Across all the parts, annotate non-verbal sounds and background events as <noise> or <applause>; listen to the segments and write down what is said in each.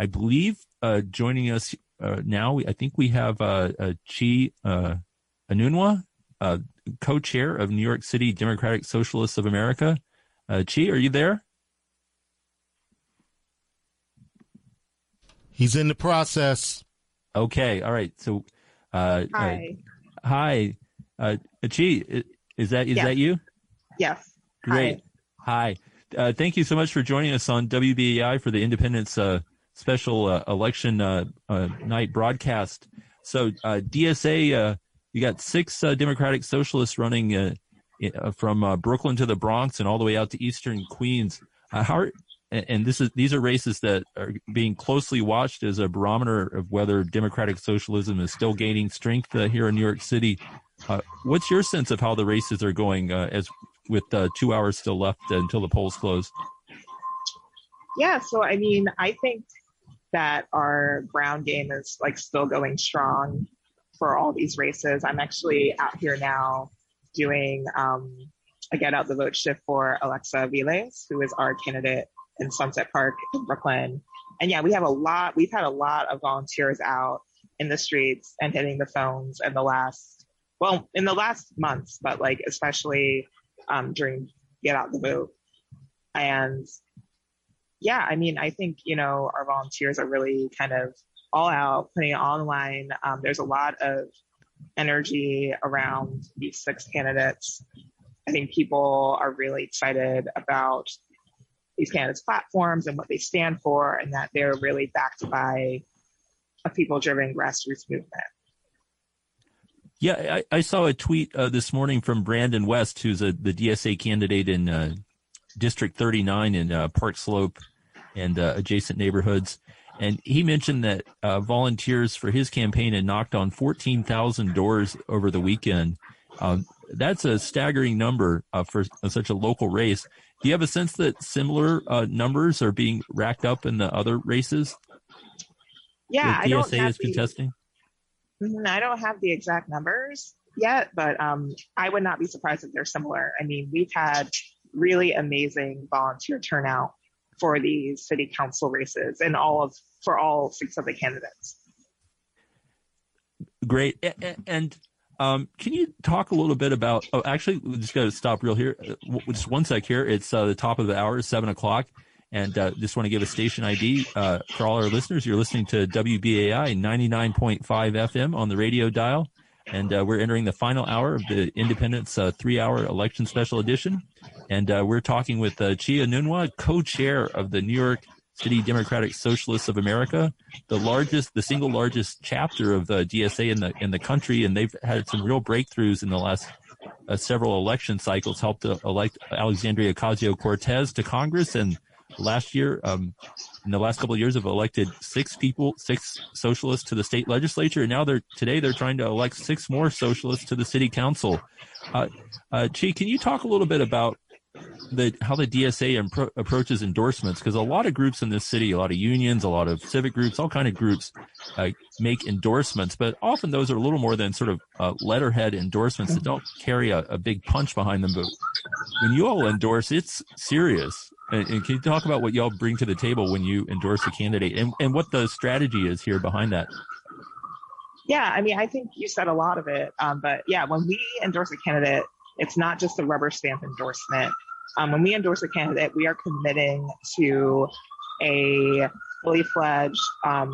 I believe uh, joining us uh, now, I think we have uh, uh Chi uh, Anunwa, uh, co-chair of New York City Democratic Socialists of America. Uh, Chi, are you there? He's in the process. Okay, all right. So, uh, hi, uh, hi, uh, Chi, is that is yes. that you? Yes. Great. Hi. hi. Uh, thank you so much for joining us on WBAI for the Independence uh, special uh, election uh, uh, night broadcast. So uh, DSA, uh, you got six uh, Democratic Socialists running from Brooklyn to the Bronx and all the way out to Eastern Queens. how are, and this is these are races that are being closely watched as a barometer of whether democratic socialism is still gaining strength here in New York City. what's your sense of how the races are going as with two hours still left until the polls close? Yeah, so I mean, I think that our ground game is like still going strong for all these races. I'm actually out here now doing um, a get out the vote shift for Alexa Aviles, who is our candidate in Sunset Park in Brooklyn. And yeah, we have a lot, we've had a lot of volunteers out in the streets and hitting the phones in the last, well, in the last months, but like especially um, during get out the vote. And yeah, I mean, I think, you know, our volunteers are really kind of all out, putting it online. Um, there's a lot of energy around these six candidates. I think people are really excited about these candidates' platforms and what they stand for, and that they're really backed by a people driven grassroots movement. Yeah, I, I saw a tweet uh, this morning from Brandon West, who's a, the DSA candidate in uh, District 39 in uh, Park Slope and uh, adjacent neighborhoods. And he mentioned that uh, volunteers for his campaign had knocked on 14,000 doors over the weekend. Um, that's a staggering number uh, for such a local race. Do you have a sense that similar uh, numbers are being racked up in the other races? Yeah, the DSA is contesting. Mm-hmm, I don't have the exact numbers yet, but um, I would not be surprised if they're similar. I mean, we've had really amazing volunteer turnout for the city council races and all of for all six of the candidates. Great. And um, can you talk a little bit about? Oh, actually, we just got to stop real here. Uh, just one sec here. It's uh, the top of the hour, seven o'clock, and uh, just want to give a station ID uh, for all our listeners. You're listening to WBAI 99.5 FM on the radio dial, and uh, we're entering the final hour of the Independence uh, three-hour election special edition. And uh, we're talking with uh, Chi Anunwa, co-chair of the New York City Democratic Socialists of America, the largest, the single largest chapter of the DSA in the in the country, and they've had some real breakthroughs in the last uh, several election cycles. Helped to elect Alexandria Ocasio Cortez to Congress, and last year, um, in the last couple of years, have elected six people, six socialists to the state legislature, and now they're today they're trying to elect six more socialists to the city council. Uh, uh, Chi, can you talk a little bit about the how the DSA impro- approaches endorsements because a lot of groups in this city, a lot of unions, a lot of civic groups, all kind of groups uh, make endorsements, but often those are a little more than sort of uh, letterhead endorsements that don't carry a, a, big punch behind them. But when you all endorse, it's serious. And, and, can you talk about what y'all bring to the table when you endorse a candidate and, and what the strategy is here behind that? Yeah, I mean, I think you said a lot of it. Um, but yeah, when we endorse a candidate, it's not just a rubber stamp endorsement. Um, when we endorse a candidate, we are committing to a fully fledged um,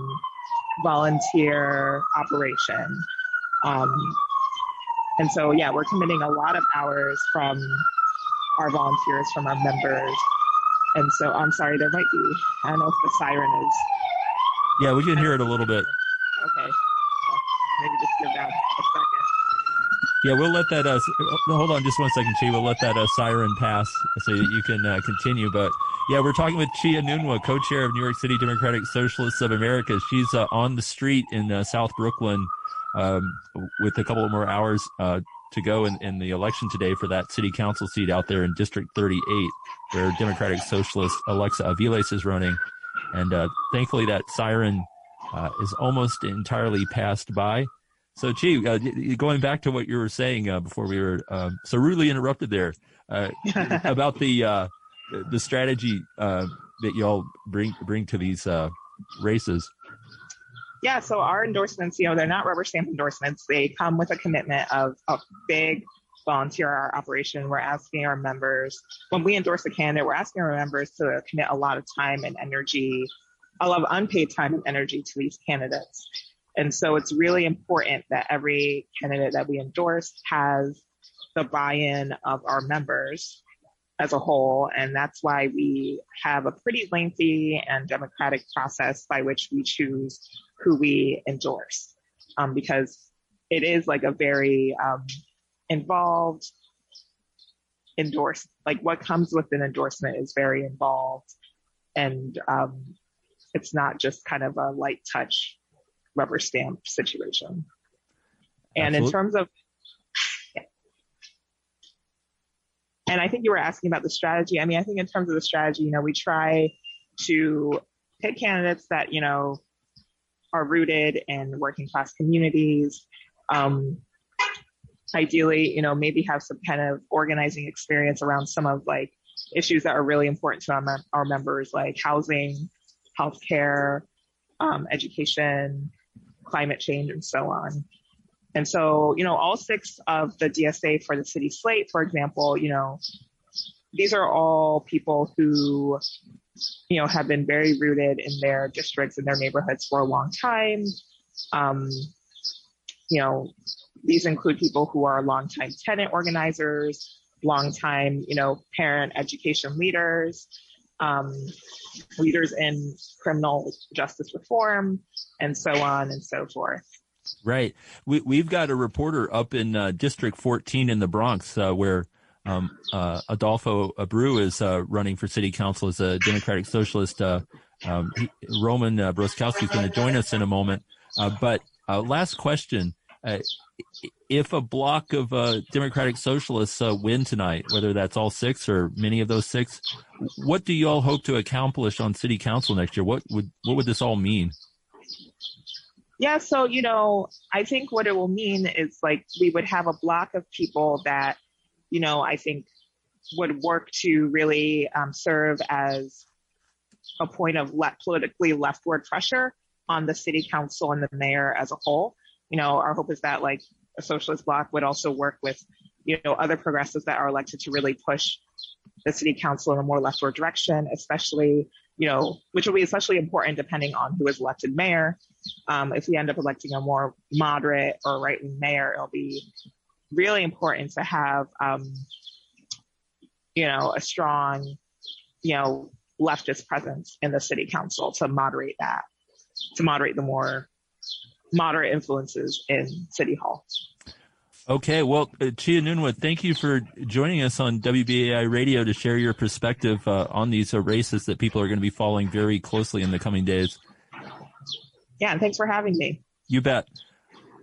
volunteer operation. Um, and so, yeah, we're committing a lot of hours from our volunteers, from our members. And so, I'm sorry, there might be, I don't know if the siren is. Yeah, we can hear it a little bit. Okay. Well, maybe just give that a second. Yeah, we'll let that. Uh, hold on, just one second, Chi. We'll let that uh, siren pass so that you can uh, continue. But yeah, we're talking with Chia Anunwa, co-chair of New York City Democratic Socialists of America. She's uh, on the street in uh, South Brooklyn um, with a couple more hours uh, to go in, in the election today for that city council seat out there in District 38, where Democratic Socialist Alexa Aviles is running. And thankfully, that siren is almost entirely passed by. So, Chi, uh, going back to what you were saying uh, before we were um, so rudely interrupted there uh, <laughs> about the uh, the strategy uh, that y'all bring bring to these uh, races? Yeah, so our endorsements, you know, they're not rubber stamp endorsements. They come with a commitment of a big volunteer our operation. We're asking our members, when we endorse a candidate, we're asking our members to commit a lot of time and energy, a lot of unpaid time and energy to these candidates. And so it's really important that every candidate that we endorse has the buy-in of our members as a whole. And that's why we have a pretty lengthy and democratic process by which we choose who we endorse. Um, because it is like a very um, involved endorse, like what comes with an endorsement is very involved. And um, it's not just kind of a light touch rubber stamp situation. And Absolutely. in terms of And I think you were asking about the strategy. I mean, I think in terms of the strategy, you know, we try to pick candidates that, you know, are rooted in working class communities. Um, ideally, you know, maybe have some kind of organizing experience around some of like issues that are really important to our, our members, like housing, healthcare, um, education, climate change, and so on. And so, you know, all six of the DSA for the city slate, for example, you know, these are all people who, you know, have been very rooted in their districts and their neighborhoods for a long time. Um, you know, these include people who are longtime tenant organizers, longtime, you know, parent education leaders, um, leaders in criminal justice reform, and so on and so forth. Right. We, we've got a reporter up in uh, District 14 in the Bronx uh, where um, uh, Adolfo Abreu is uh, running for city council as a Democratic Socialist. Uh, um, he, Roman uh, Broskowski is going to join us in a moment. Uh, but last question. Uh, if a block of uh, Democratic Socialists uh, win tonight, whether that's all six or many of those six, what do you all hope to accomplish on city council next year? What would what would this all mean? Yeah, so, you know, I think what it will mean is like we would have a block of people that, you know, I think would work to really um, serve as a point of le- politically leftward pressure on the city council and the mayor as a whole. You know, our hope is that like a socialist bloc would also work with, you know, other progressives that are elected to really push the city council in a more leftward direction, especially you know, which will be especially important depending on who is elected mayor. Um, if we end up electing a more moderate or right wing mayor, it'll be really important to have, um, you know, a strong, you know, leftist presence in the city council to moderate that, to moderate the more moderate influences in city hall. Okay, well, uh, Chi Anunwa, thank you for joining us on WBAI Radio to share your perspective uh, on these uh, races that people are going to be following very closely in the coming days. Yeah, and thanks for having me. You bet.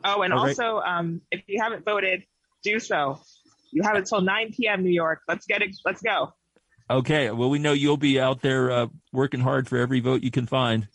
Oh, and All also, right. um, if you haven't voted, do so. You have until 9 p.m. New York. Let's get it. Let's go. Okay. Well, we know you'll be out there uh, working hard for every vote you can find.